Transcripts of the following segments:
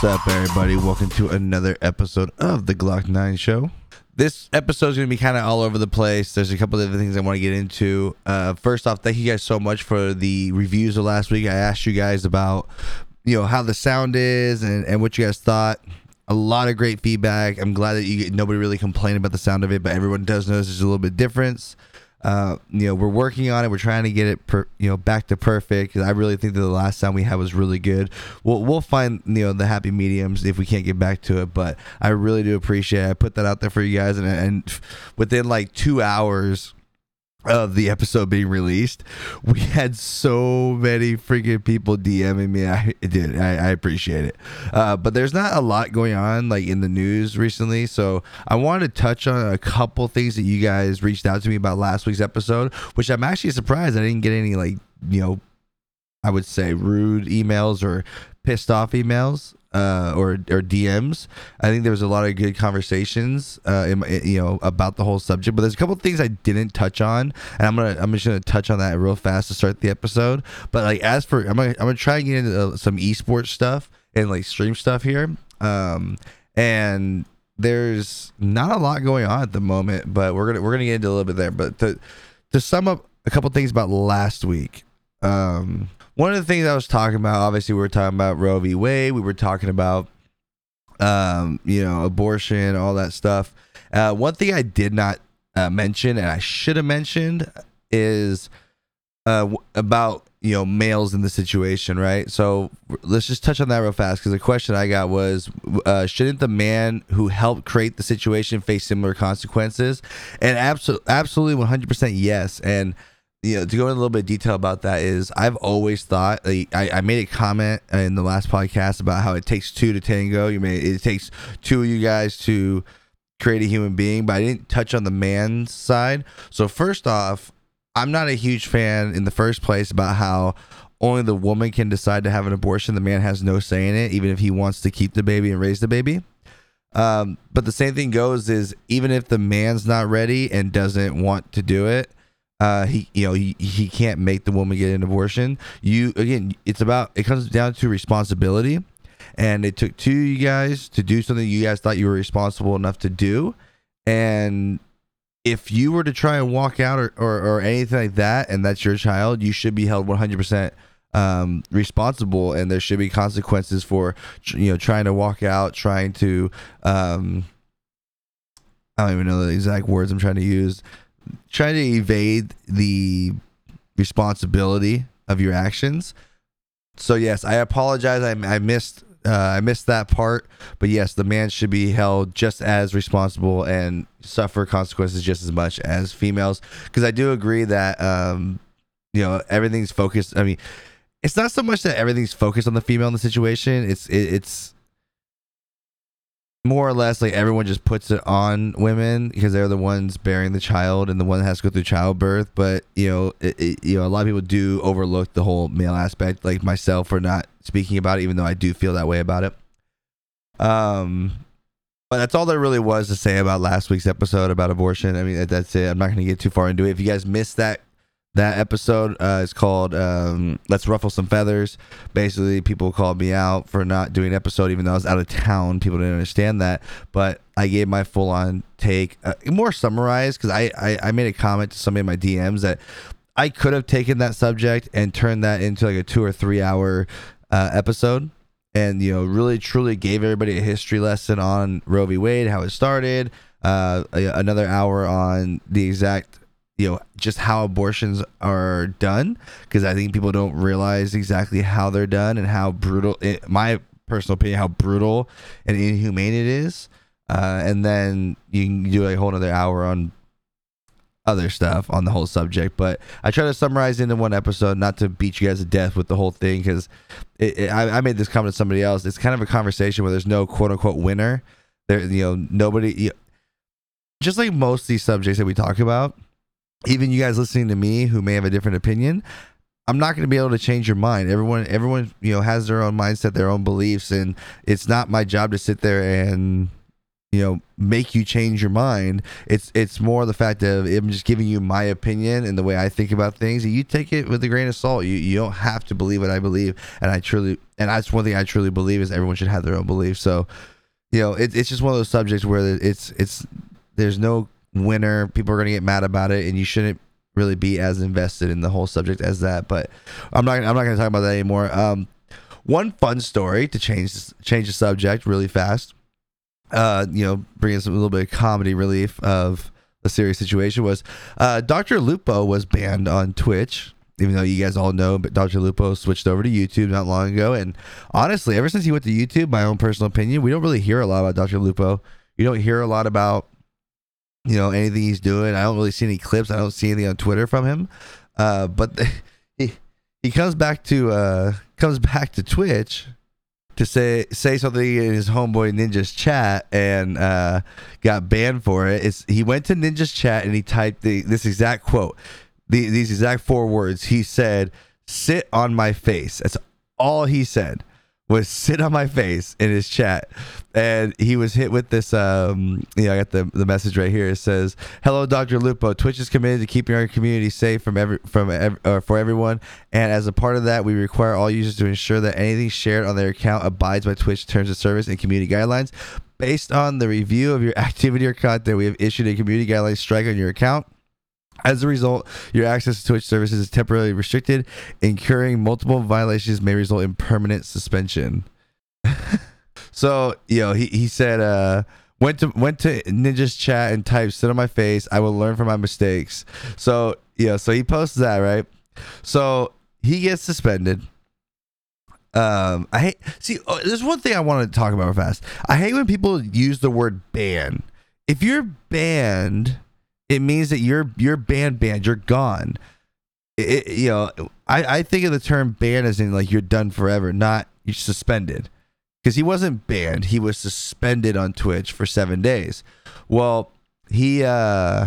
What's up, everybody? Welcome to another episode of the Glock 9 Show. This episode is going to be kind of all over the place. There's a couple of different things I want to get into. Uh, first off, thank you guys so much for the reviews of last week. I asked you guys about, you know, how the sound is and, and what you guys thought. A lot of great feedback. I'm glad that you nobody really complained about the sound of it, but everyone does notice there's a little bit difference uh, you know, we're working on it. We're trying to get it, per, you know, back to perfect. I really think that the last time we had was really good. We'll we'll find you know the happy mediums if we can't get back to it. But I really do appreciate. it. I put that out there for you guys, and and within like two hours of the episode being released, we had so many freaking people DMing me. I did. I, I appreciate it. Uh, but there's not a lot going on like in the news recently, so I wanted to touch on a couple things that you guys reached out to me about last week's episode, which I'm actually surprised I didn't get any like you know, I would say rude emails or pissed off emails uh, or or DMs. I think there was a lot of good conversations, uh, in, you know, about the whole subject. But there's a couple things I didn't touch on, and I'm gonna I'm just gonna touch on that real fast to start the episode. But like as for I'm gonna I'm gonna try and get into uh, some esports stuff and like stream stuff here. Um, and there's not a lot going on at the moment, but we're gonna we're gonna get into a little bit there. But to to sum up a couple things about last week. Um, one of the things I was talking about, obviously, we were talking about Roe v. Wade. We were talking about, um, you know, abortion, all that stuff. Uh, one thing I did not uh, mention, and I should have mentioned, is uh, about you know males in the situation, right? So let's just touch on that real fast because the question I got was, uh, shouldn't the man who helped create the situation face similar consequences? And absolutely, absolutely, one hundred percent yes. And you know, to go in a little bit of detail about that is I've always thought like, I, I made a comment in the last podcast about how it takes two to tango. You made it takes two of you guys to create a human being, but I didn't touch on the man's side. So first off, I'm not a huge fan in the first place about how only the woman can decide to have an abortion. The man has no say in it, even if he wants to keep the baby and raise the baby. Um, but the same thing goes is even if the man's not ready and doesn't want to do it, uh, he you know he, he can't make the woman get an abortion. You again it's about it comes down to responsibility. And it took two of you guys to do something you guys thought you were responsible enough to do. And if you were to try and walk out or, or, or anything like that and that's your child you should be held 100% um, responsible. And there should be consequences for you know trying to walk out trying to um, i don't even know the exact words i'm trying to use trying to evade the responsibility of your actions. So yes, I apologize. I, I missed uh, I missed that part, but yes, the man should be held just as responsible and suffer consequences just as much as females. Because I do agree that um, you know everything's focused. I mean, it's not so much that everything's focused on the female in the situation. It's it, it's more or less like everyone just puts it on women because they're the ones bearing the child and the one that has to go through childbirth. But you know it, it, you know a lot of people do overlook the whole male aspect. Like myself for not speaking about it even though i do feel that way about it. Um but that's all there really was to say about last week's episode about abortion. I mean that's it. I'm not going to get too far into it. If you guys missed that that episode uh, is called um, "Let's Ruffle Some Feathers." Basically, people called me out for not doing an episode, even though I was out of town. People didn't understand that, but I gave my full-on take, uh, more summarized, because I, I I made a comment to somebody in my DMs that I could have taken that subject and turned that into like a two or three hour uh, episode, and you know, really truly gave everybody a history lesson on Roe v. Wade, how it started. Uh, another hour on the exact you know just how abortions are done because I think people don't realize exactly how they're done and how brutal. It, my personal opinion, how brutal and inhumane it is. Uh, and then you can do a whole other hour on other stuff on the whole subject. But I try to summarize into one episode, not to beat you guys to death with the whole thing, because I, I made this comment to somebody else. It's kind of a conversation where there's no quote unquote winner. There, you know, nobody. You, just like most of these subjects that we talk about, even you guys listening to me who may have a different opinion, I'm not going to be able to change your mind. Everyone, everyone, you know, has their own mindset, their own beliefs, and it's not my job to sit there and you know make you change your mind. It's it's more the fact of i'm just giving you my opinion and the way i think about things and you take it with a grain of salt. You you don't have to believe what i believe and i truly and that's one thing i truly believe is everyone should have their own beliefs. So you know it, it's just one of those subjects where it's it's there's no winner people are going to get mad about it and you shouldn't really be as invested in the whole subject as that but i'm not i'm not going to talk about that anymore um one fun story to change change the subject really fast uh, you know, bringing some a little bit of comedy relief of a serious situation was uh, Dr. Lupo was banned on Twitch. Even though you guys all know, but Dr. Lupo switched over to YouTube not long ago, and honestly, ever since he went to YouTube, my own personal opinion, we don't really hear a lot about Dr. Lupo. You don't hear a lot about, you know, anything he's doing. I don't really see any clips. I don't see anything on Twitter from him. Uh, but the, he he comes back to uh, comes back to Twitch to say say something in his homeboy Ninja's chat and uh, got banned for it. It's, he went to Ninja's chat and he typed the, this exact quote, the, these exact four words. He said, "Sit on my face." That's all he said was sit on my face in his chat. And he was hit with this um you know i got the, the message right here. It says hello dr lupo. Twitch is committed to keeping our community safe from every from every, uh, for everyone. And as a part of that we require all users to ensure that anything shared on their account abides by twitch terms of service and community guidelines. Based on the review of your activity or content we have issued a community guidelines strike on your account as a result, your access to Twitch services is temporarily restricted. Incurring multiple violations may result in permanent suspension. so, you know, he, he said, uh, went to went to Ninja's chat and typed, sit on my face. I will learn from my mistakes. So, yeah, so he posts that, right? So he gets suspended. Um, I hate see. Oh, there's one thing I wanted to talk about fast. I hate when people use the word ban. If you're banned it means that you're you're banned banned you're gone. It, you know I, I think of the term ban as in like you're done forever not you're suspended. Because he wasn't banned he was suspended on twitch for seven days. Well he uh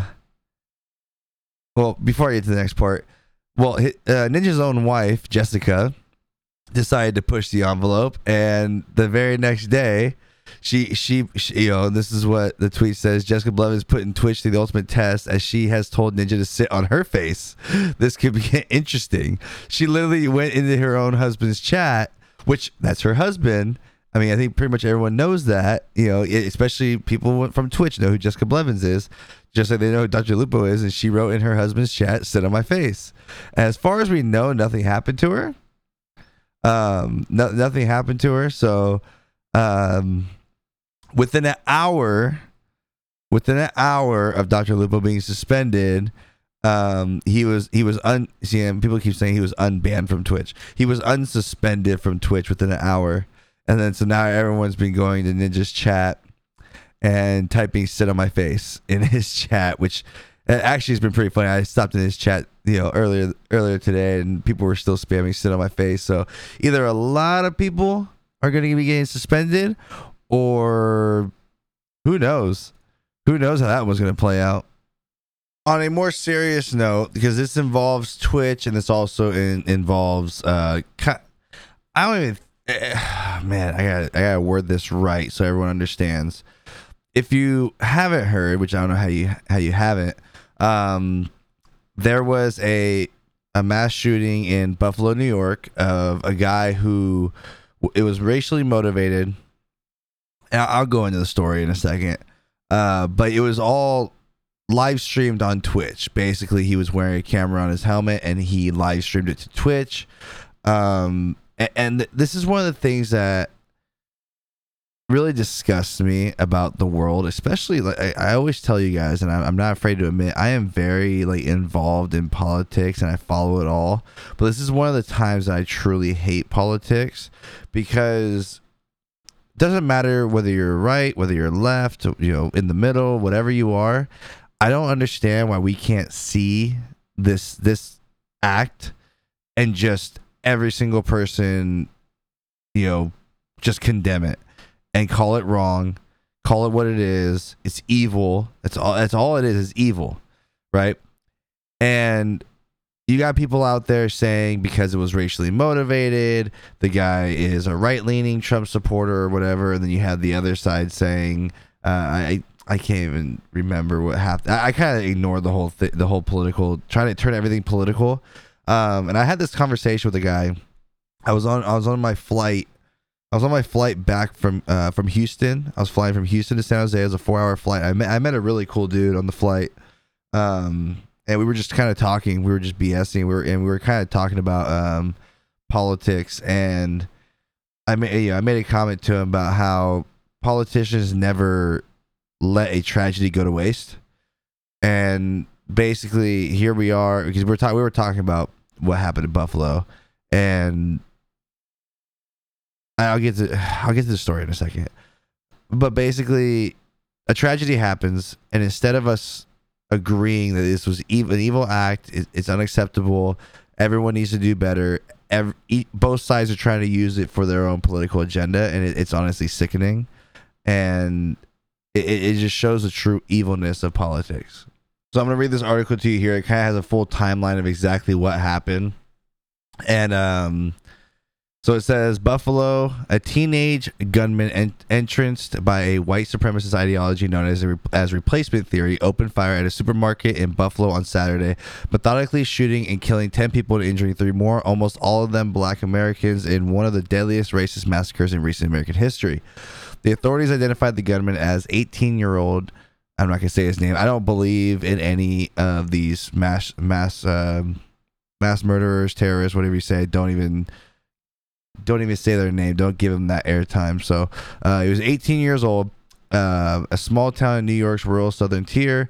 well before i get to the next part well uh, ninja's own wife jessica decided to push the envelope and the very next day she, she, she, you know, this is what the tweet says. Jessica Blevins putting Twitch to the ultimate test as she has told Ninja to sit on her face. This could be interesting. She literally went into her own husband's chat, which that's her husband. I mean, I think pretty much everyone knows that, you know, especially people from Twitch know who Jessica Blevins is, just like they know who Dr. Lupo is. And she wrote in her husband's chat, sit on my face. as far as we know, nothing happened to her. Um, no, nothing happened to her. So, um, within an hour, within an hour of Dr. Lupo being suspended, um, he was he was un. See, people keep saying he was unbanned from Twitch. He was unsuspended from Twitch within an hour, and then so now everyone's been going to Ninja's chat and typing "sit on my face" in his chat, which actually has been pretty funny. I stopped in his chat, you know, earlier earlier today, and people were still spamming "sit on my face." So either a lot of people are going to be getting suspended, or who knows? Who knows how that was going to play out? On a more serious note, because this involves Twitch and this also in, involves uh, I don't even uh, man, I got I got to word this right so everyone understands. If you haven't heard, which I don't know how you how you haven't, um, there was a a mass shooting in Buffalo, New York, of a guy who it was racially motivated I'll go into the story in a second. Uh, but it was all live streamed on Twitch. Basically, he was wearing a camera on his helmet and he live streamed it to Twitch. Um, and, and this is one of the things that really disgusts me about the world, especially like I, I always tell you guys, and I, I'm not afraid to admit, I am very like involved in politics and I follow it all. But this is one of the times I truly hate politics because doesn't matter whether you're right, whether you're left, you know, in the middle, whatever you are. I don't understand why we can't see this this act and just every single person, you know, just condemn it and call it wrong, call it what it is. It's evil. That's all that's all it is is evil, right? And you got people out there saying because it was racially motivated, the guy is a right leaning Trump supporter or whatever. And then you have the other side saying Uh, I I can't even remember what happened. I, I kind of ignored the whole th- the whole political, trying to turn everything political. Um, and I had this conversation with a guy. I was on I was on my flight. I was on my flight back from uh, from Houston. I was flying from Houston to San Jose. It was a four hour flight. I met I met a really cool dude on the flight. Um, and we were just kind of talking. We were just BSing. We were and we were kind of talking about um, politics. And I made you know, I made a comment to him about how politicians never let a tragedy go to waste. And basically, here we are because we're talking. We were talking about what happened in Buffalo, and I'll get to I'll get to the story in a second. But basically, a tragedy happens, and instead of us agreeing that this was ev- an evil act, it, it's unacceptable, everyone needs to do better. Every, both sides are trying to use it for their own political agenda, and it, it's honestly sickening. And it, it it just shows the true evilness of politics. So I'm gonna read this article to you here. It kind of has a full timeline of exactly what happened, and um, so it says Buffalo, a teenage gunman en- entranced by a white supremacist ideology known as re- as replacement theory, opened fire at a supermarket in Buffalo on Saturday, methodically shooting and killing ten people and injuring three more, almost all of them Black Americans, in one of the deadliest racist massacres in recent American history. The authorities identified the gunman as 18 year old. I'm not gonna say his name. I don't believe in any of these mass mass um, mass murderers, terrorists, whatever you say. Don't even don't even say their name. Don't give him that airtime. So uh, he was 18 years old, uh, a small town in New York's rural southern tier.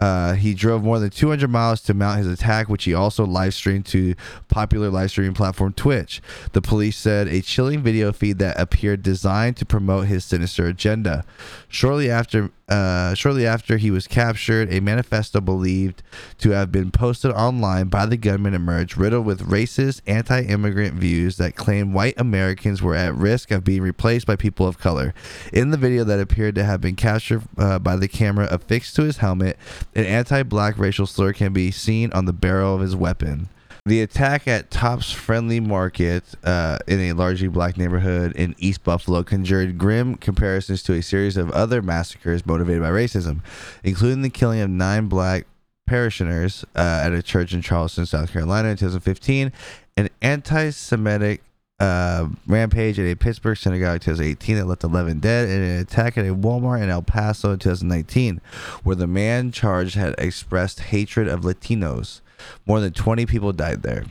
Uh, he drove more than 200 miles to mount his attack, which he also live streamed to popular live streaming platform Twitch. The police said a chilling video feed that appeared designed to promote his sinister agenda. Shortly after, uh, shortly after he was captured, a manifesto believed to have been posted online by the gunman emerged, riddled with racist, anti-immigrant views that claimed white Americans were at risk of being replaced by people of color. In the video that appeared to have been captured uh, by the camera affixed to his helmet, an anti-black racial slur can be seen on the barrel of his weapon. The attack at Tops Friendly Market uh, in a largely black neighborhood in East Buffalo conjured grim comparisons to a series of other massacres motivated by racism, including the killing of nine black parishioners uh, at a church in Charleston, South Carolina in 2015, an anti Semitic uh, rampage at a Pittsburgh synagogue in 2018 that left 11 dead, and an attack at a Walmart in El Paso in 2019, where the man charged had expressed hatred of Latinos. More than 20 people died there.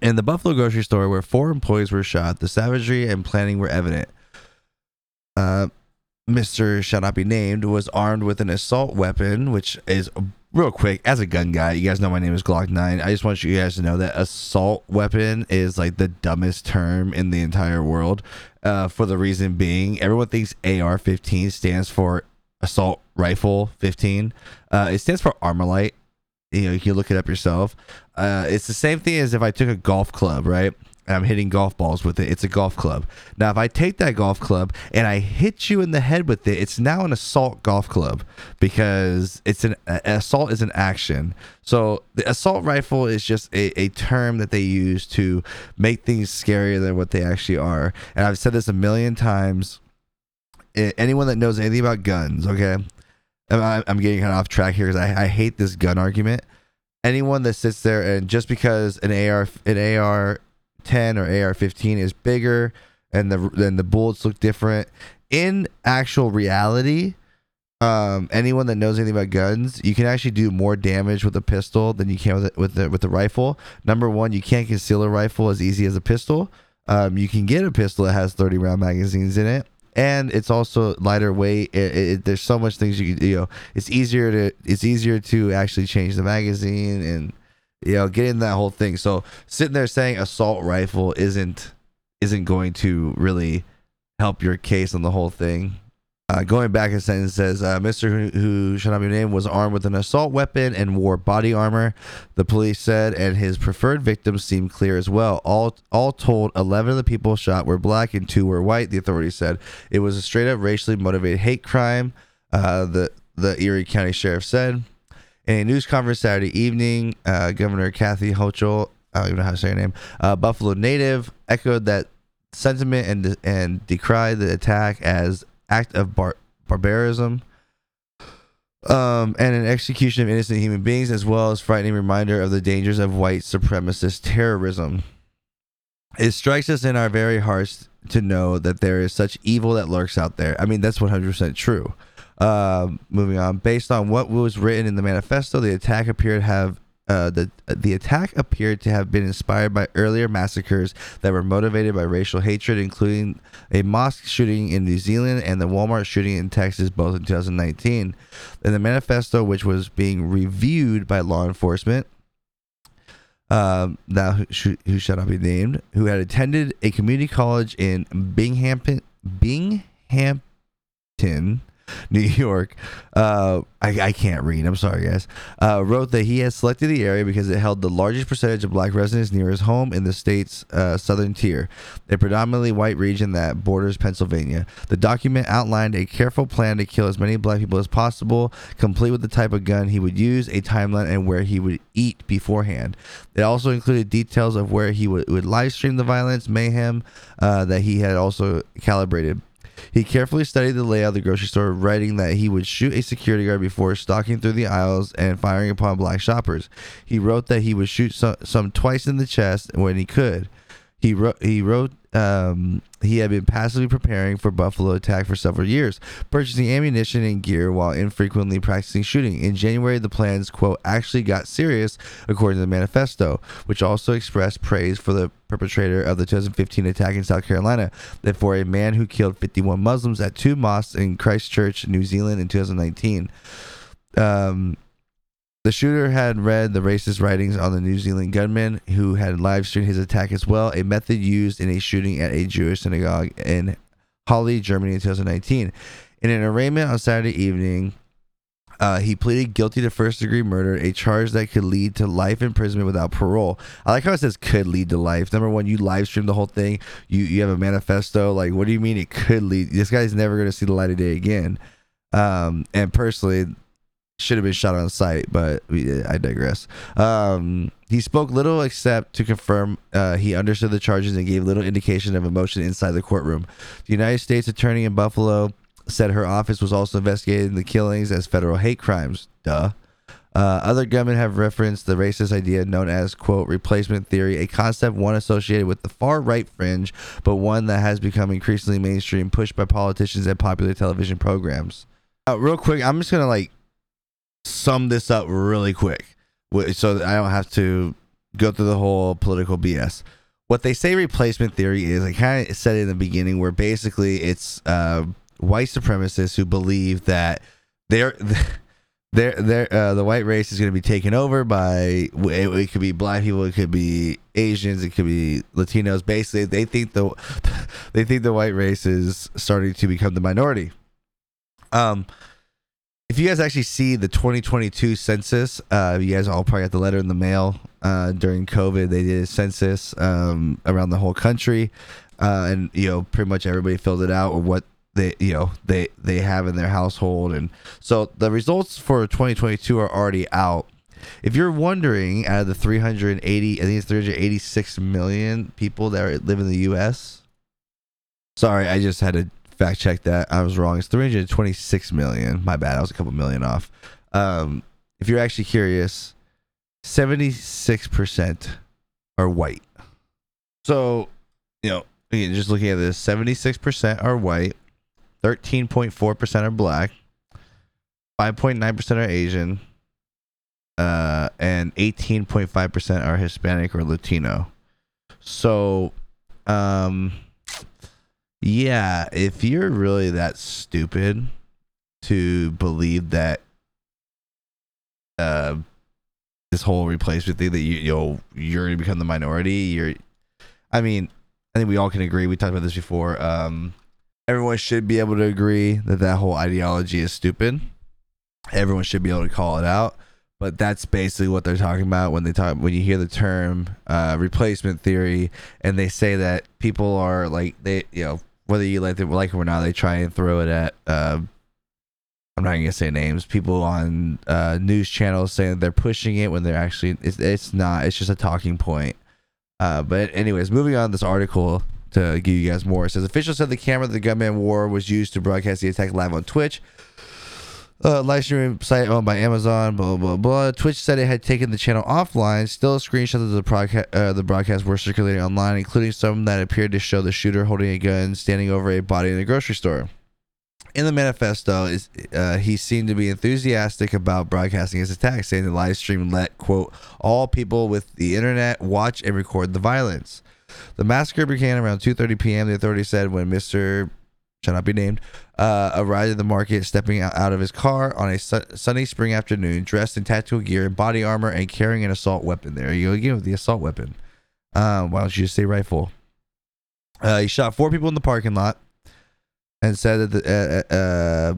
In the Buffalo grocery store, where four employees were shot, the savagery and planning were evident. Uh, Mr. Shall Not Be Named was armed with an assault weapon, which is real quick. As a gun guy, you guys know my name is Glock 9. I just want you guys to know that assault weapon is like the dumbest term in the entire world. Uh, for the reason being, everyone thinks AR 15 stands for assault rifle 15. Uh, it stands for Armalite you know you can look it up yourself. Uh, it's the same thing as if i took a golf club right? And i'm hitting golf balls with it. It's a golf club. Now if i take that golf club and i hit you in the head with it it's now an assault golf club because it's an a- assault is an action. So the assault rifle is just a, a term that they use to make things scarier than what they actually are. And i've said this a million times. Anyone that knows anything about guns okay I'm, getting kind of off track here because I, I hate this gun argument. Anyone that sits there and just because an AR an AR 10 or AR 15 is bigger and the then the bullets look different in actual reality, um, anyone that knows anything about guns, you can actually do more damage with a pistol than you can with it, with the, with the rifle. Number one, you can't conceal a rifle as easy as a pistol. Um, you can get a pistol that has 30 round magazines in it and it's also lighter weight. It, it, there's so much things you can, you know. It's easier to it's easier to actually change the magazine and you know get in that whole thing. So sitting there saying assault rifle isn't isn't going to really help your case on the whole thing. Uh, going back a sentence says, uh, Mr. Who, shall not be named was armed with an assault weapon and wore body armor. The police said, and his preferred victims seemed clear as well. All all told, eleven of the people shot were black and two were white. The authorities said it was a straight up racially motivated hate crime. Uh, the the Erie County Sheriff said in a news conference Saturday evening. Uh, Governor Kathy Hochul, I don't even know how to say her name, uh, Buffalo native, echoed that sentiment and and decried the attack as act of bar- barbarism, um, and an execution of innocent human beings, as well as frightening reminder of the dangers of white supremacist terrorism. It strikes us in our very hearts to know that there is such evil that lurks out there. I mean, that's 100% true. Uh, moving on, based on what was written in the manifesto, the attack appeared to have uh, the the attack appeared to have been inspired by earlier massacres that were motivated by racial hatred, including a mosque shooting in New Zealand and the Walmart shooting in Texas, both in 2019. In the manifesto, which was being reviewed by law enforcement, um, now who, who shall not be named, who had attended a community college in Binghamton, Binghamton, New York, uh, I, I can't read. I'm sorry, guys. Uh, wrote that he had selected the area because it held the largest percentage of black residents near his home in the state's uh, southern tier, a predominantly white region that borders Pennsylvania. The document outlined a careful plan to kill as many black people as possible, complete with the type of gun he would use, a timeline, and where he would eat beforehand. It also included details of where he would, would live stream the violence, mayhem uh, that he had also calibrated. He carefully studied the layout of the grocery store, writing that he would shoot a security guard before stalking through the aisles and firing upon black shoppers. He wrote that he would shoot some, some twice in the chest when he could. He wrote. He wrote. Um, he had been passively preparing for Buffalo attack for several years, purchasing ammunition and gear while infrequently practicing shooting. In January, the plans quote actually got serious, according to the manifesto, which also expressed praise for the perpetrator of the 2015 attack in South Carolina, that for a man who killed 51 Muslims at two mosques in Christchurch, New Zealand, in 2019. Um, the shooter had read the racist writings on the New Zealand gunman who had live streamed his attack as well, a method used in a shooting at a Jewish synagogue in Halle, Germany in 2019. In an arraignment on Saturday evening, uh, he pleaded guilty to first degree murder, a charge that could lead to life imprisonment without parole. I like how it says could lead to life. Number one, you live stream the whole thing. You you have a manifesto. Like, what do you mean it could lead? This guy's never going to see the light of day again. Um, and personally, should have been shot on sight, but we, I digress. Um, he spoke little except to confirm uh, he understood the charges and gave little indication of emotion inside the courtroom. The United States Attorney in Buffalo said her office was also investigating the killings as federal hate crimes. Duh. Uh, other gunmen have referenced the racist idea known as, quote, replacement theory, a concept one associated with the far right fringe, but one that has become increasingly mainstream, pushed by politicians and popular television programs. Uh, real quick, I'm just going to like sum this up really quick so I don't have to go through the whole political BS. What they say replacement theory is, I kind of said it in the beginning, where basically it's uh, white supremacists who believe that they're. They're, they're, uh, the white race is going to be taken over by it, it, could be black people, it could be Asians, it could be Latinos. Basically, they think the they think the white race is starting to become the minority. Um, if you guys actually see the 2022 census, uh, you guys all probably got the letter in the mail uh, during COVID. They did a census um, around the whole country, uh, and you know, pretty much everybody filled it out or what they you know they they have in their household, and so the results for 2022 are already out. If you're wondering, out of the 380, I think it's 386 million people that live in the U.S. Sorry, I just had to fact check that. I was wrong. It's 326 million. My bad. I was a couple million off. Um, if you're actually curious, 76% are white. So, you know, again, just looking at this, 76% are white, 13.4% are black, 5.9% are Asian, uh, and 18.5% are Hispanic or Latino. So, um, yeah, if you're really that stupid to believe that uh this whole replacement thing that you you'll you're gonna become the minority, you're I mean, I think we all can agree. We talked about this before. Um, everyone should be able to agree that that whole ideology is stupid. Everyone should be able to call it out but that's basically what they're talking about when they talk when you hear the term uh, replacement theory and they say that people are like they you know whether you like them like them or not, they try and throw it at. Uh, I'm not gonna say names. People on uh, news channels saying they're pushing it when they're actually it's, it's not. It's just a talking point. Uh, but anyways, moving on this article to give you guys more. It says officials said the camera the gunman wore was used to broadcast the attack live on Twitch. Uh, live streaming site owned by Amazon. Blah blah blah. Twitch said it had taken the channel offline. Still, screenshots of the broadcast uh, the broadcast were circulating online, including some that appeared to show the shooter holding a gun, standing over a body in a grocery store. In the manifesto, is uh, he seemed to be enthusiastic about broadcasting his attack, saying the live stream let quote all people with the internet watch and record the violence. The massacre began around 2:30 p.m. The authorities said when Mr. shall not be named uh, arrived at the market, stepping out, of his car on a su- sunny spring afternoon, dressed in tactical gear and body armor, and carrying an assault weapon. There you go again with the assault weapon. Um, why don't you just say rifle? Uh, he shot four people in the parking lot, and said that the uh, uh,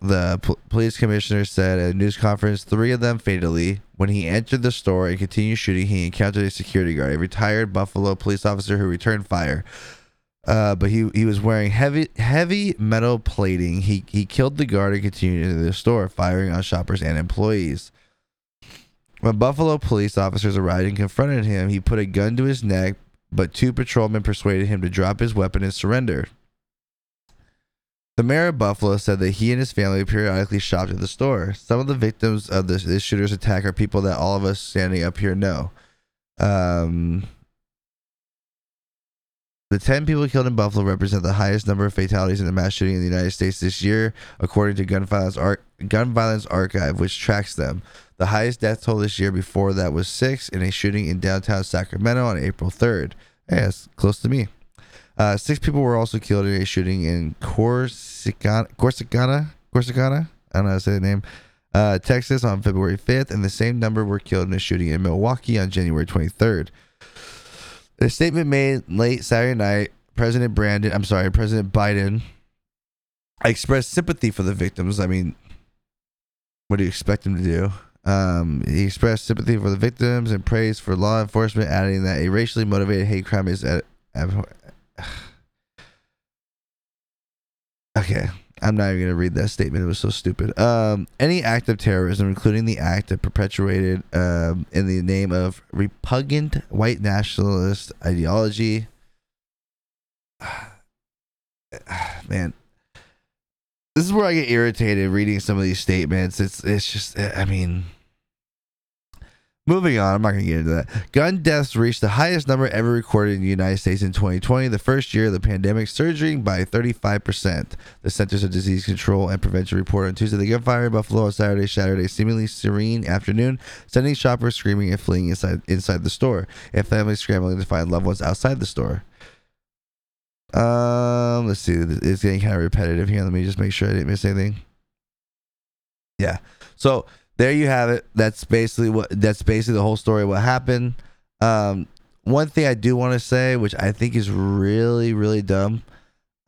the p- police commissioner said at a news conference three of them fatally. When he entered the store and continued shooting, he encountered a security guard, a retired Buffalo police officer who returned fire. Uh, but he he was wearing heavy heavy metal plating. He he killed the guard and continued into the store, firing on shoppers and employees. When Buffalo police officers arrived and confronted him, he put a gun to his neck, but two patrolmen persuaded him to drop his weapon and surrender. The mayor of Buffalo said that he and his family periodically shopped at the store. Some of the victims of this, this shooter's attack are people that all of us standing up here know. Um, the 10 people killed in Buffalo represent the highest number of fatalities in a mass shooting in the United States this year, according to Gun Violence, Ar- Gun Violence Archive, which tracks them. The highest death toll this year before that was six in a shooting in downtown Sacramento on April 3rd. Hey, that's close to me. Uh, six people were also killed in a shooting in Corsicana, Corsicana, Corsicana. I don't know how to say the name. Uh, Texas on February 5th, and the same number were killed in a shooting in Milwaukee on January 23rd. The statement made late Saturday night, President Brandon, I'm sorry, President Biden expressed sympathy for the victims. I mean, what do you expect him to do? Um, he expressed sympathy for the victims and praise for law enforcement, adding that a racially motivated hate crime is at, Okay, I'm not even gonna read that statement. It was so stupid. Um, any act of terrorism, including the act that perpetuated um, in the name of repugnant white nationalist ideology. Man, this is where I get irritated reading some of these statements. It's it's just I mean. Moving on, I'm not going to get into that. Gun deaths reached the highest number ever recorded in the United States in 2020, the first year of the pandemic, surging by 35%. The Centers of Disease Control and Prevention reported on Tuesday the gunfire in Buffalo on Saturday shattered a seemingly serene afternoon, sending shoppers screaming and fleeing inside inside the store, and families scrambling to find loved ones outside the store. Um, let's see. It's getting kind of repetitive here. Let me just make sure I didn't miss anything. Yeah. So there you have it. That's basically what. That's basically the whole story. What happened? Um, one thing I do want to say, which I think is really, really dumb,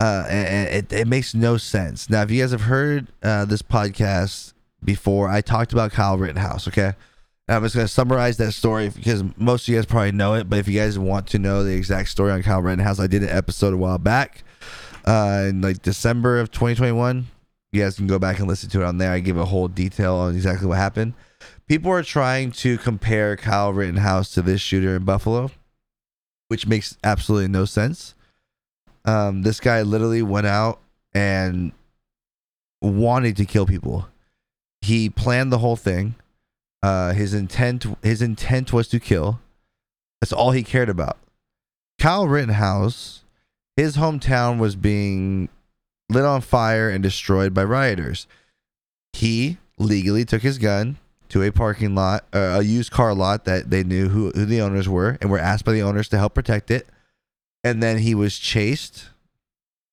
uh, it, it makes no sense. Now, if you guys have heard uh, this podcast before, I talked about Kyle Rittenhouse. Okay. And I'm just to summarize that story because most of you guys probably know it. But if you guys want to know the exact story on Kyle Rittenhouse, I did an episode a while back uh, in like December of 2021. You guys can go back and listen to it on there. I give a whole detail on exactly what happened. People are trying to compare Kyle Rittenhouse to this shooter in Buffalo, which makes absolutely no sense. Um, this guy literally went out and wanted to kill people. He planned the whole thing. Uh, his intent his intent was to kill. That's all he cared about. Kyle Rittenhouse, his hometown was being lit on fire and destroyed by rioters. He legally took his gun to a parking lot, uh, a used car lot that they knew who, who the owners were and were asked by the owners to help protect it. And then he was chased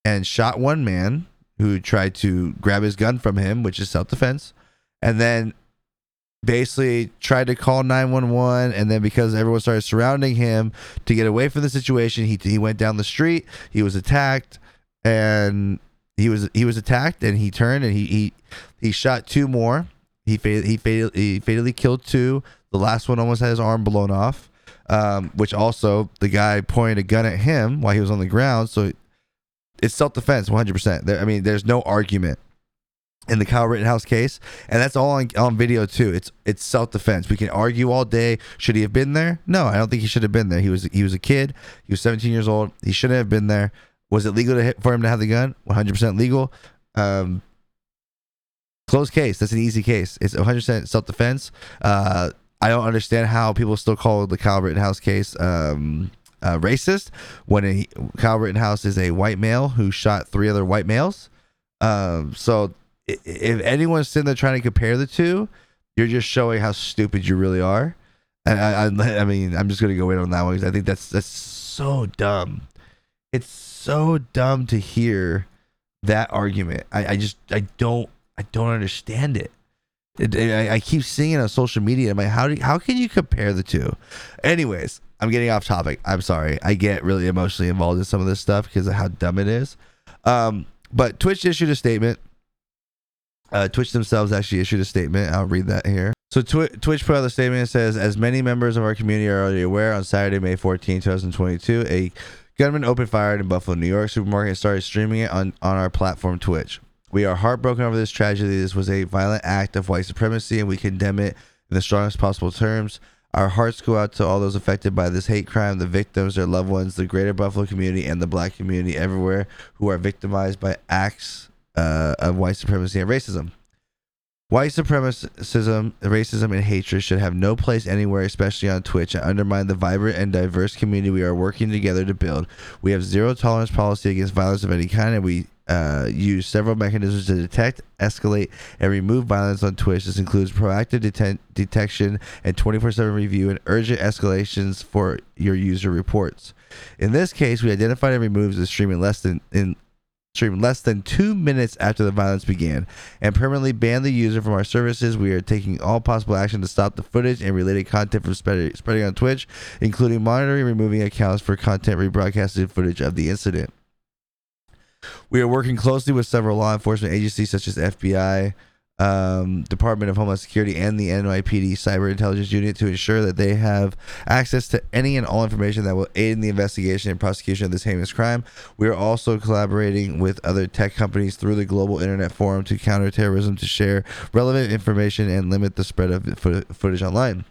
and shot one man who tried to grab his gun from him, which is self defense. And then basically tried to call 911 and then because everyone started surrounding him to get away from the situation he, he went down the street he was attacked and he was he was attacked and he turned and he he, he shot two more he fa- he, fatal, he fatally killed two the last one almost had his arm blown off um, which also the guy pointed a gun at him while he was on the ground so it's self-defense 100% there, i mean there's no argument in the Kyle Rittenhouse case, and that's all on, on video too. It's it's self defense. We can argue all day. Should he have been there? No, I don't think he should have been there. He was he was a kid. He was 17 years old. He shouldn't have been there. Was it legal hit, for him to have the gun? 100 percent legal. Um, closed case. That's an easy case. It's 100 percent self defense. Uh, I don't understand how people still call the Kyle Rittenhouse case um, uh, racist when a, Kyle Rittenhouse is a white male who shot three other white males. Um, so if anyone's sitting there trying to compare the two, you're just showing how stupid you really are. And I, I, I mean, I'm just gonna go in on that one because I think that's that's so dumb. It's so dumb to hear that argument. I, I just I don't I don't understand it. it I, I, keep seeing it on social media. I'm like, how do you, how can you compare the two? Anyways, I'm getting off topic. I'm sorry. I get really emotionally involved in some of this stuff because of how dumb it is. Um, but Twitch issued a statement uh, Twitch themselves actually issued a statement. I'll read that here. So Twi- Twitch put out the statement. It says, as many members of our community are already aware, on Saturday, May 14, 2022, a gunman opened fire in Buffalo, New York supermarket and started streaming it on, on our platform Twitch. We are heartbroken over this tragedy. This was a violent act of white supremacy, and we condemn it in the strongest possible terms. Our hearts go out to all those affected by this hate crime, the victims, their loved ones, the greater Buffalo community, and the black community everywhere who are victimized by acts uh, of white supremacy and racism. White supremacism, racism, and hatred should have no place anywhere, especially on Twitch, and undermine the vibrant and diverse community we are working together to build. We have zero tolerance policy against violence of any kind, and we uh, use several mechanisms to detect, escalate, and remove violence on Twitch. This includes proactive deten- detection and 24 7 review and urgent escalations for your user reports. In this case, we identified and removed the stream in less than in stream less than two minutes after the violence began and permanently ban the user from our services. We are taking all possible action to stop the footage and related content from spreading, on Twitch, including monitoring and removing accounts for content rebroadcasted footage of the incident. We are working closely with several law enforcement agencies such as FBI, um, Department of Homeland Security and the NYPD Cyber Intelligence Unit to ensure that they have access to any and all information that will aid in the investigation and prosecution of this heinous crime. We are also collaborating with other tech companies through the Global Internet Forum to counter terrorism to share relevant information and limit the spread of footage online.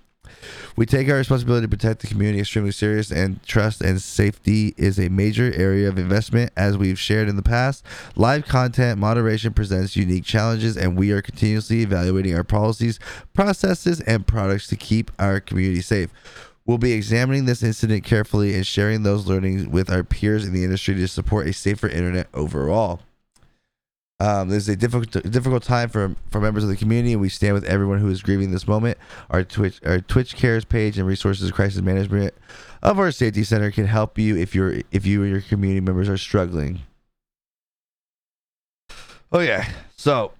We take our responsibility to protect the community extremely serious, and trust and safety is a major area of investment. As we've shared in the past, live content moderation presents unique challenges, and we are continuously evaluating our policies, processes, and products to keep our community safe. We'll be examining this incident carefully and sharing those learnings with our peers in the industry to support a safer internet overall. Um, this is a difficult difficult time for for members of the community, and we stand with everyone who is grieving this moment. Our Twitch our Twitch Cares page and resources crisis management of our safety center can help you if you're if you and your community members are struggling. Oh yeah. So,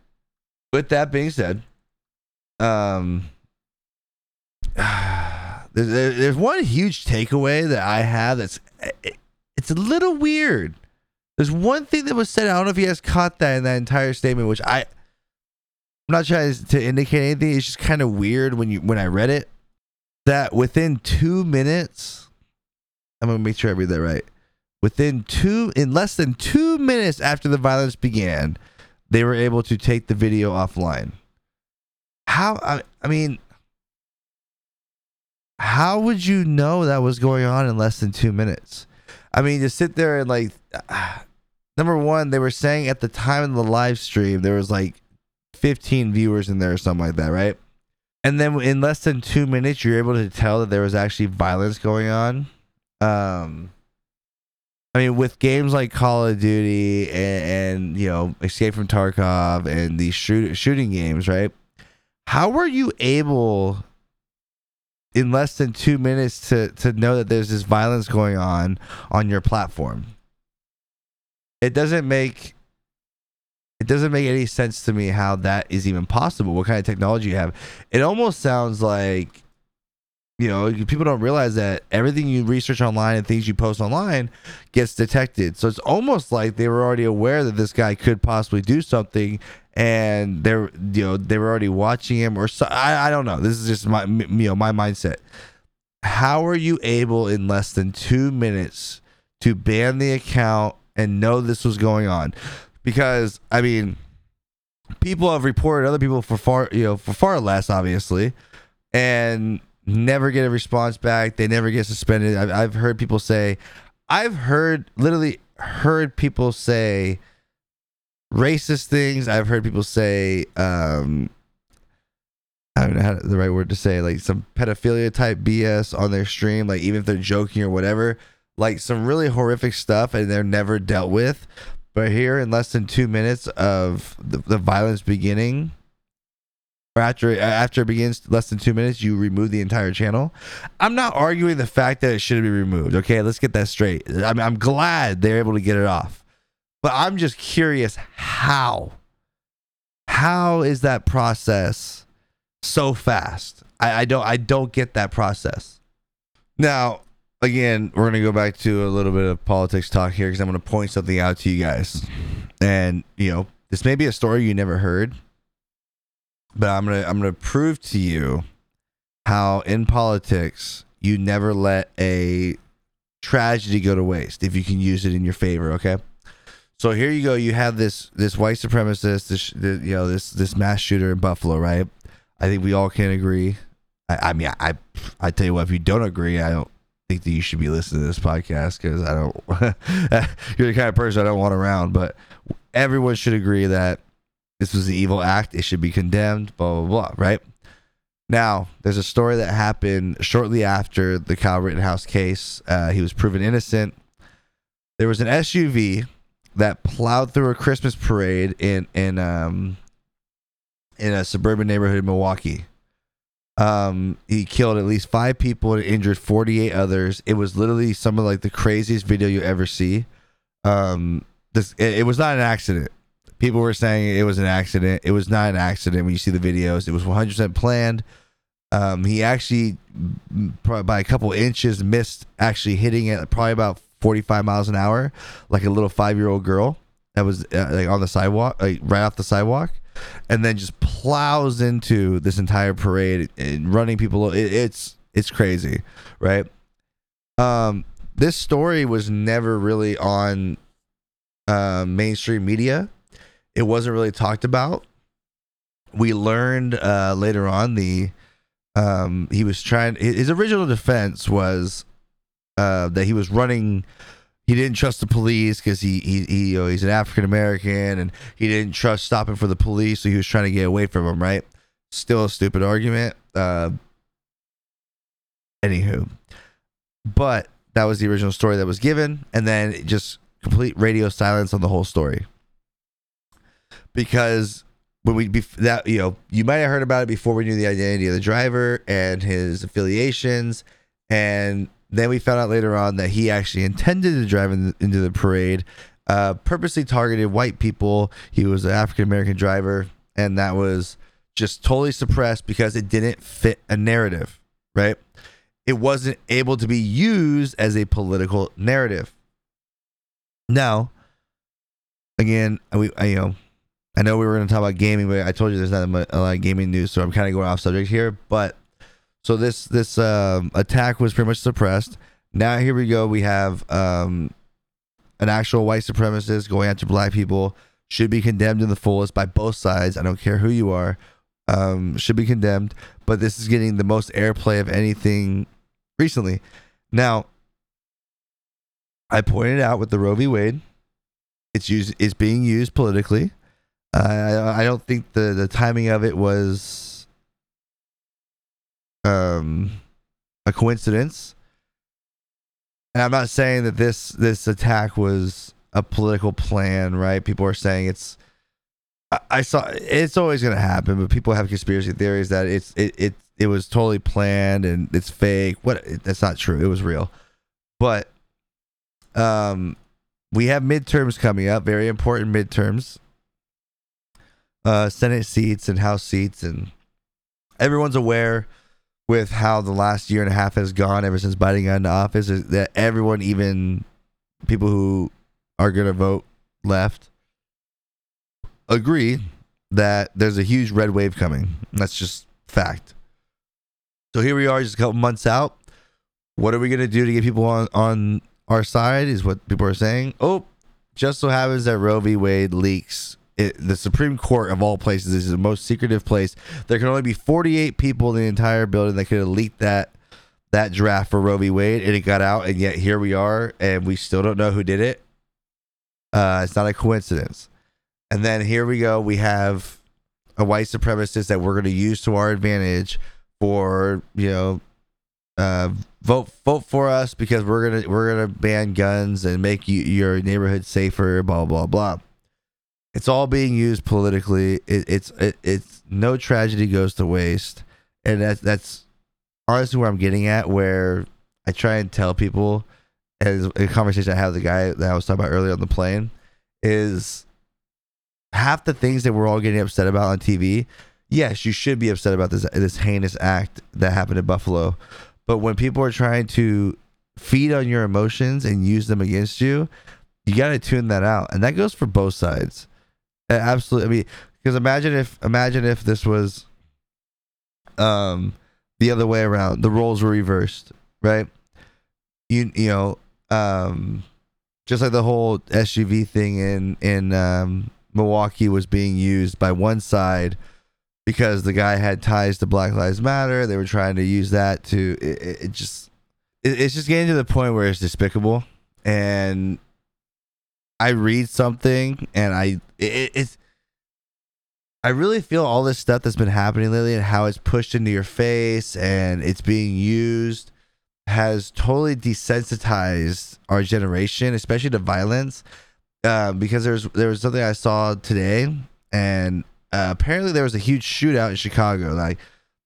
with that being said, um, there's, there's one huge takeaway that I have that's it's a little weird there's one thing that was said. I don't know if you guys caught that in that entire statement, which I, I'm not trying to indicate anything. It's just kind of weird when you when I read it. That within two minutes, I'm gonna make sure I read that right. Within two, in less than two minutes after the violence began, they were able to take the video offline. How? I, I mean, how would you know that was going on in less than two minutes? I mean, to sit there and like, number one, they were saying at the time of the live stream there was like 15 viewers in there or something like that, right? And then in less than two minutes, you're able to tell that there was actually violence going on. Um, I mean, with games like Call of Duty and, and you know Escape from Tarkov and these shoot, shooting games, right? How were you able in less than two minutes to to know that there's this violence going on on your platform? It doesn't make it doesn't make any sense to me how that is even possible. What kind of technology you have? It almost sounds like you know people don't realize that everything you research online and things you post online gets detected. So it's almost like they were already aware that this guy could possibly do something, and they're you know they were already watching him or so. I I don't know. This is just my you know my mindset. How are you able in less than two minutes to ban the account and know this was going on. Because I mean, people have reported other people for far you know for far less obviously and never get a response back. They never get suspended. I've, I've heard people say i've heard literally heard people say racist things. I've heard people say um I don't know how the right word to say, like some pedophilia type BS on their stream, like even if they're joking or whatever, like some really horrific stuff and they're never dealt with. But here, in less than two minutes of the, the violence beginning, or after uh, after it begins, less than two minutes, you remove the entire channel. I'm not arguing the fact that it should be removed. Okay, let's get that straight. I mean, I'm glad they're able to get it off, but I'm just curious how. How is that process so fast? I, I don't I don't get that process. Now, again, we're gonna go back to a little bit of politics talk here because I'm gonna point something out to you guys, and you know this may be a story you never heard, but I'm gonna I'm gonna prove to you how in politics you never let a tragedy go to waste if you can use it in your favor. Okay. So here you go. You have this this white supremacist, this you know this this mass shooter in Buffalo, right? I think we all can agree. I, I mean, I I tell you what, if you don't agree, I don't think that you should be listening to this podcast because I don't. you're the kind of person I don't want around. But everyone should agree that this was an evil act. It should be condemned. Blah blah blah. Right. Now, there's a story that happened shortly after the Kyle Rittenhouse case. Uh, he was proven innocent. There was an SUV that plowed through a Christmas parade in in um in a suburban neighborhood in Milwaukee. Um, he killed at least five people and injured 48 others. It was literally some of like the craziest video you ever see. Um, this it, it was not an accident. People were saying it was an accident. It was not an accident when you see the videos. It was 100% planned. Um, he actually, by a couple inches, missed actually hitting it probably about 45 miles an hour, like a little five year old girl that was uh, like on the sidewalk, like right off the sidewalk and then just plows into this entire parade and running people. It, it's it's crazy, right? Um, this story was never really on uh, mainstream media. It wasn't really talked about. We learned uh, later on the um, he was trying. His original defense was uh, that he was running he didn't trust the police because he he, he you know, he's an African American and he didn't trust stopping for the police, so he was trying to get away from him. Right? Still a stupid argument. Uh, anywho, but that was the original story that was given, and then just complete radio silence on the whole story because when we that you know you might have heard about it before we knew the identity of the driver and his affiliations and then we found out later on that he actually intended to drive in, into the parade, uh, purposely targeted white people. He was an African American driver, and that was just totally suppressed because it didn't fit a narrative, right? It wasn't able to be used as a political narrative. Now, again, we I, you know, I know we were going to talk about gaming, but I told you there's not a lot of gaming news, so I'm kind of going off subject here. But so this this um, attack was pretty much suppressed. Now here we go. We have um, an actual white supremacist going after black people. Should be condemned in the fullest by both sides. I don't care who you are. Um, should be condemned. But this is getting the most airplay of anything recently. Now, I pointed out with the Roe v. Wade, it's used. It's being used politically. Uh, I, I don't think the the timing of it was um, a coincidence. And I'm not saying that this this attack was a political plan, right? People are saying it's. I, I saw it's always going to happen, but people have conspiracy theories that it's it it it was totally planned and it's fake. What that's not true. It was real, but um, we have midterms coming up. Very important midterms. Uh, Senate seats and House seats, and everyone's aware with how the last year and a half has gone ever since Biden got into office is that everyone, even people who are going to vote left, agree that there's a huge red wave coming. That's just fact. So here we are, just a couple months out. What are we going to do to get people on, on our side? Is what people are saying. Oh, just so happens that Roe v. Wade leaks it, the Supreme Court of all places is the most secretive place. There can only be 48 people in the entire building that could leaked that that draft for Roe v. Wade, and it got out, and yet here we are, and we still don't know who did it. Uh, it's not a coincidence. And then here we go. We have a white supremacist that we're going to use to our advantage for you know uh, vote vote for us because we're gonna we're gonna ban guns and make you, your neighborhood safer. Blah blah blah. It's all being used politically. It, it's it, it's no tragedy goes to waste, and that's that's honestly where I'm getting at. Where I try and tell people, as a conversation I had with the guy that I was talking about earlier on the plane, is half the things that we're all getting upset about on TV. Yes, you should be upset about this this heinous act that happened in Buffalo, but when people are trying to feed on your emotions and use them against you, you got to tune that out, and that goes for both sides. Absolutely. I mean, because imagine if imagine if this was um the other way around. The roles were reversed, right? You you know, um just like the whole SUV thing in in um Milwaukee was being used by one side because the guy had ties to Black Lives Matter. They were trying to use that to it, it just it, it's just getting to the point where it's despicable and I read something and I it, it's I really feel all this stuff that's been happening lately and how it's pushed into your face and it's being used has totally desensitized our generation, especially to violence. Uh, because there's there was something I saw today, and uh, apparently there was a huge shootout in Chicago. Like,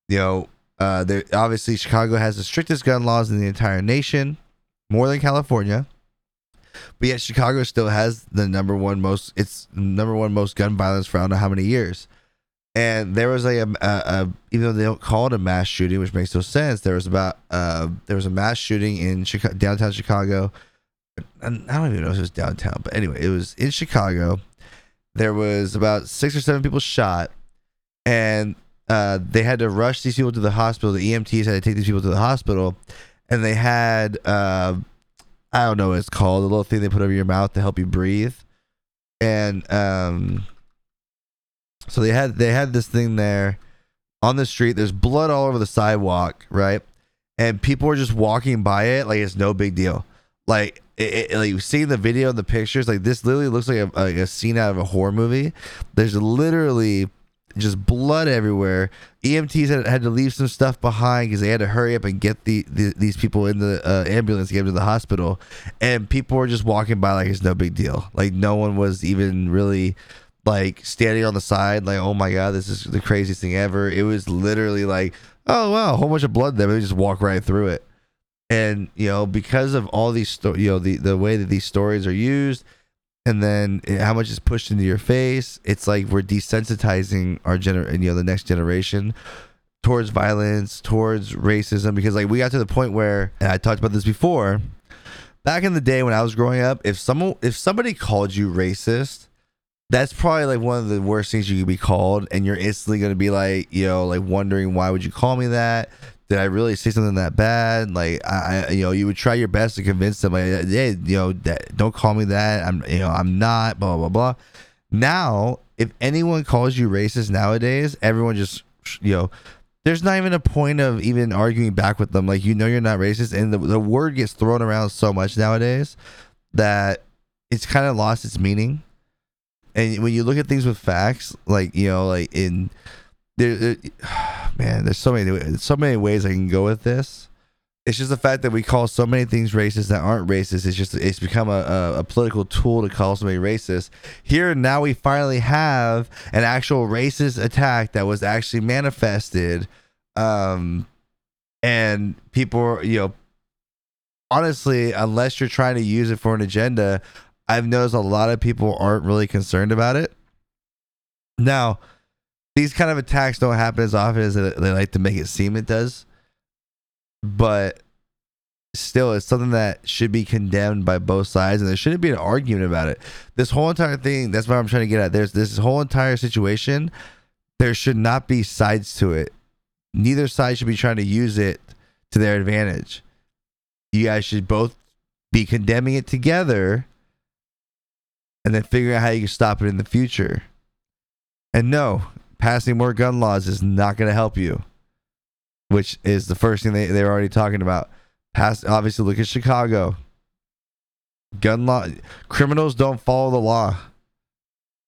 you know, uh, there obviously Chicago has the strictest gun laws in the entire nation, more than California. But yet Chicago still has the number one most it's number one most gun violence for I don't know how many years. And there was a, a, a even though they don't call it a mass shooting, which makes no sense. There was about uh, there was a mass shooting in Chicago, downtown Chicago. I don't even know if it was downtown, but anyway, it was in Chicago. There was about six or seven people shot, and uh, they had to rush these people to the hospital. The EMTs had to take these people to the hospital, and they had uh, I don't know what it's called, the little thing they put over your mouth to help you breathe. And um so they had they had this thing there on the street. There's blood all over the sidewalk, right? And people are just walking by it like it's no big deal. Like it, it, like seeing the video and the pictures, like this literally looks like a, like a scene out of a horror movie. There's literally just blood everywhere. EMTs had, had to leave some stuff behind because they had to hurry up and get the, the these people in the uh, ambulance, get them to the hospital, and people were just walking by like it's no big deal. Like no one was even really like standing on the side, like oh my god, this is the craziest thing ever. It was literally like oh wow, a whole bunch of blood there. They just walk right through it, and you know because of all these sto- you know the the way that these stories are used and then how much is pushed into your face. It's like we're desensitizing our gener you know the next generation towards violence towards racism because like we got to the point where and i talked about this before back in the day when i was growing up if someone if somebody called you racist that's probably like one of the worst things you could be called and you're instantly going to be like you know like wondering why would you call me that did I really say something that bad? Like I, you know, you would try your best to convince them, like, hey, you know, that, don't call me that. I'm, you know, I'm not. Blah blah blah. Now, if anyone calls you racist nowadays, everyone just, you know, there's not even a point of even arguing back with them. Like you know, you're not racist, and the the word gets thrown around so much nowadays that it's kind of lost its meaning. And when you look at things with facts, like you know, like in there, there man, there's so many so many ways I can go with this. It's just the fact that we call so many things racist that aren't racist. It's just it's become a, a, a political tool to call somebody racist. Here now we finally have an actual racist attack that was actually manifested, um, and people, you know, honestly, unless you're trying to use it for an agenda, I've noticed a lot of people aren't really concerned about it. Now, these kind of attacks don't happen as often as they like to make it seem it does. But still, it's something that should be condemned by both sides, and there shouldn't be an argument about it. This whole entire thing, that's what I'm trying to get at. There's this whole entire situation, there should not be sides to it. Neither side should be trying to use it to their advantage. You guys should both be condemning it together and then figuring out how you can stop it in the future And no, passing more gun laws is not going to help you, which is the first thing they, they're already talking about. Pass, obviously, look at Chicago. Gun law, criminals don't follow the law.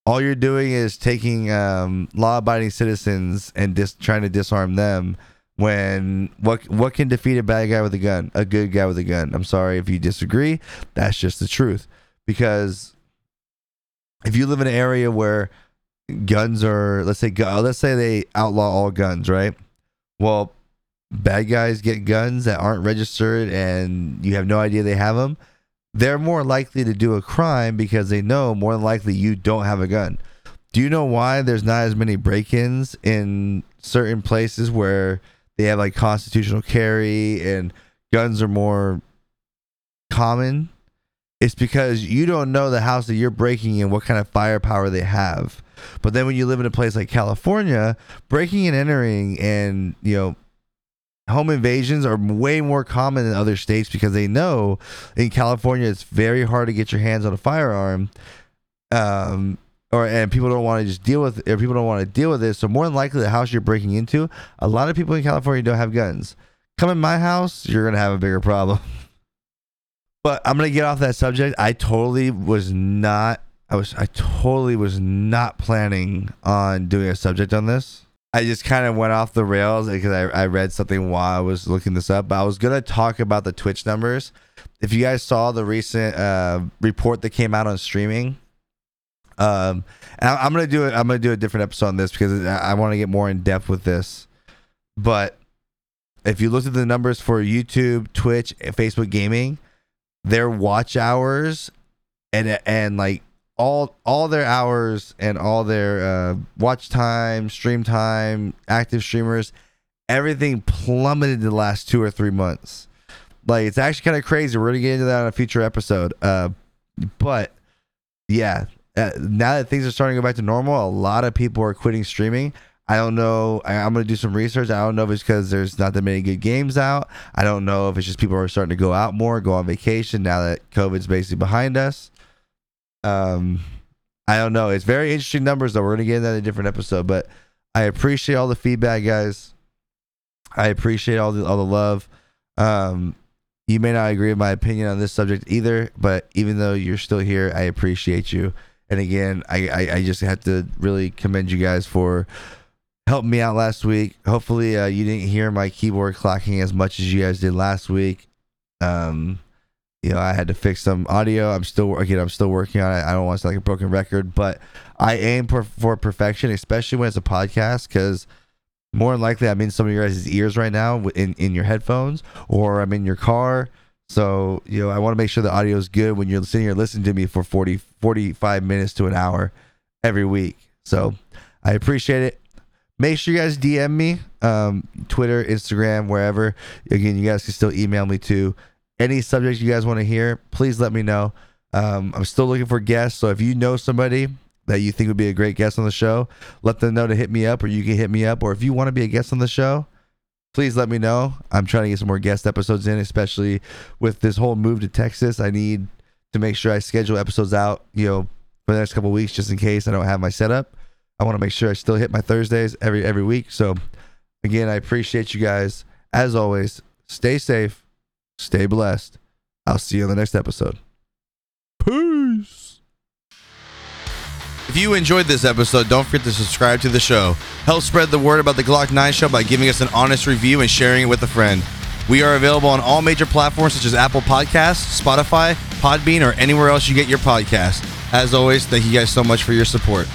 All you're doing is taking um, law-abiding citizens and dis- trying to disarm them. When what what can defeat a bad guy with a gun? A good guy with a gun. I'm sorry if you disagree. That's just the truth. Because if you live in an area where guns are let's say uh, let's say they outlaw all guns right? Well bad guys get guns that aren't registered and you have no idea they have them they're more likely to do a crime because they know more than likely you don't have a gun. Do you know why there's not as many break-ins in certain places where they have like constitutional carry and guns are more common it's because you don't know the house that you're breaking in what kind of firepower they have but then when you live in a place like California, breaking and entering and, you know, home invasions are way more common in other states because they know in California it's very hard to get your hands on a firearm. Um, or and people don't want to just deal with or people don't want to deal with it. So more than likely the house you're breaking into, a lot of people in California don't have guns. Come in my house, you're gonna have a bigger problem. But I'm gonna get off that subject. I totally was not I was I totally was not planning on doing a subject on this. I just kind of went off the rails because I, I read something while I was looking this up. But I was gonna talk about the Twitch numbers. If you guys saw the recent uh, report that came out on streaming, um, I, am gonna do it. I'm gonna do a different episode on this because I, I want to get more in depth with this. But if you look at the numbers for YouTube, Twitch, Facebook gaming, their watch hours and and like all all their hours and all their uh, watch time, stream time, active streamers, everything plummeted the last two or three months. Like it's actually kind of crazy. We're gonna get into that on a future episode. Uh, but yeah, uh, now that things are starting to go back to normal, a lot of people are quitting streaming. I don't know. I, am gonna do some research. I don't know if it's because there's not that many good games out. I don't know if it's just people are starting to go out more, go on vacation now that COVID's basically behind us. Um, I don't know. It's very interesting numbers though. We're gonna get into that in a different episode, but I appreciate all the feedback, guys. I appreciate all the all the love. Um, you may not agree with my opinion on this subject either, but even though you're still here, I appreciate you. And again, I, I, I just have to really commend you guys for helping me out last week. Hopefully, uh, you didn't hear my keyboard clacking as much as you guys did last week. Um, you know, I had to fix some audio. I'm still again, I'm still working on it. I don't want to sound like a broken record, but I aim for, for perfection, especially when it's a podcast, because more than likely I'm in some of your guys' ears right now in, in your headphones or I'm in your car. So, you know, I want to make sure the audio is good when you're sitting here listening to me for 40, 45 minutes to an hour every week. So I appreciate it. Make sure you guys DM me, um, Twitter, Instagram, wherever. Again, you guys can still email me too any subjects you guys want to hear, please let me know. Um, I'm still looking for guests. So if you know somebody that you think would be a great guest on the show, let them know to hit me up or you can hit me up. Or if you want to be a guest on the show, please let me know. I'm trying to get some more guest episodes in, especially with this whole move to Texas. I need to make sure I schedule episodes out, you know, for the next couple weeks just in case I don't have my setup. I want to make sure I still hit my Thursdays every every week. So again, I appreciate you guys. As always, stay safe Stay blessed. I'll see you on the next episode. Peace. If you enjoyed this episode, don't forget to subscribe to the show. Help spread the word about the Glock 9 show by giving us an honest review and sharing it with a friend. We are available on all major platforms such as Apple Podcasts, Spotify, Podbean, or anywhere else you get your podcast. As always, thank you guys so much for your support.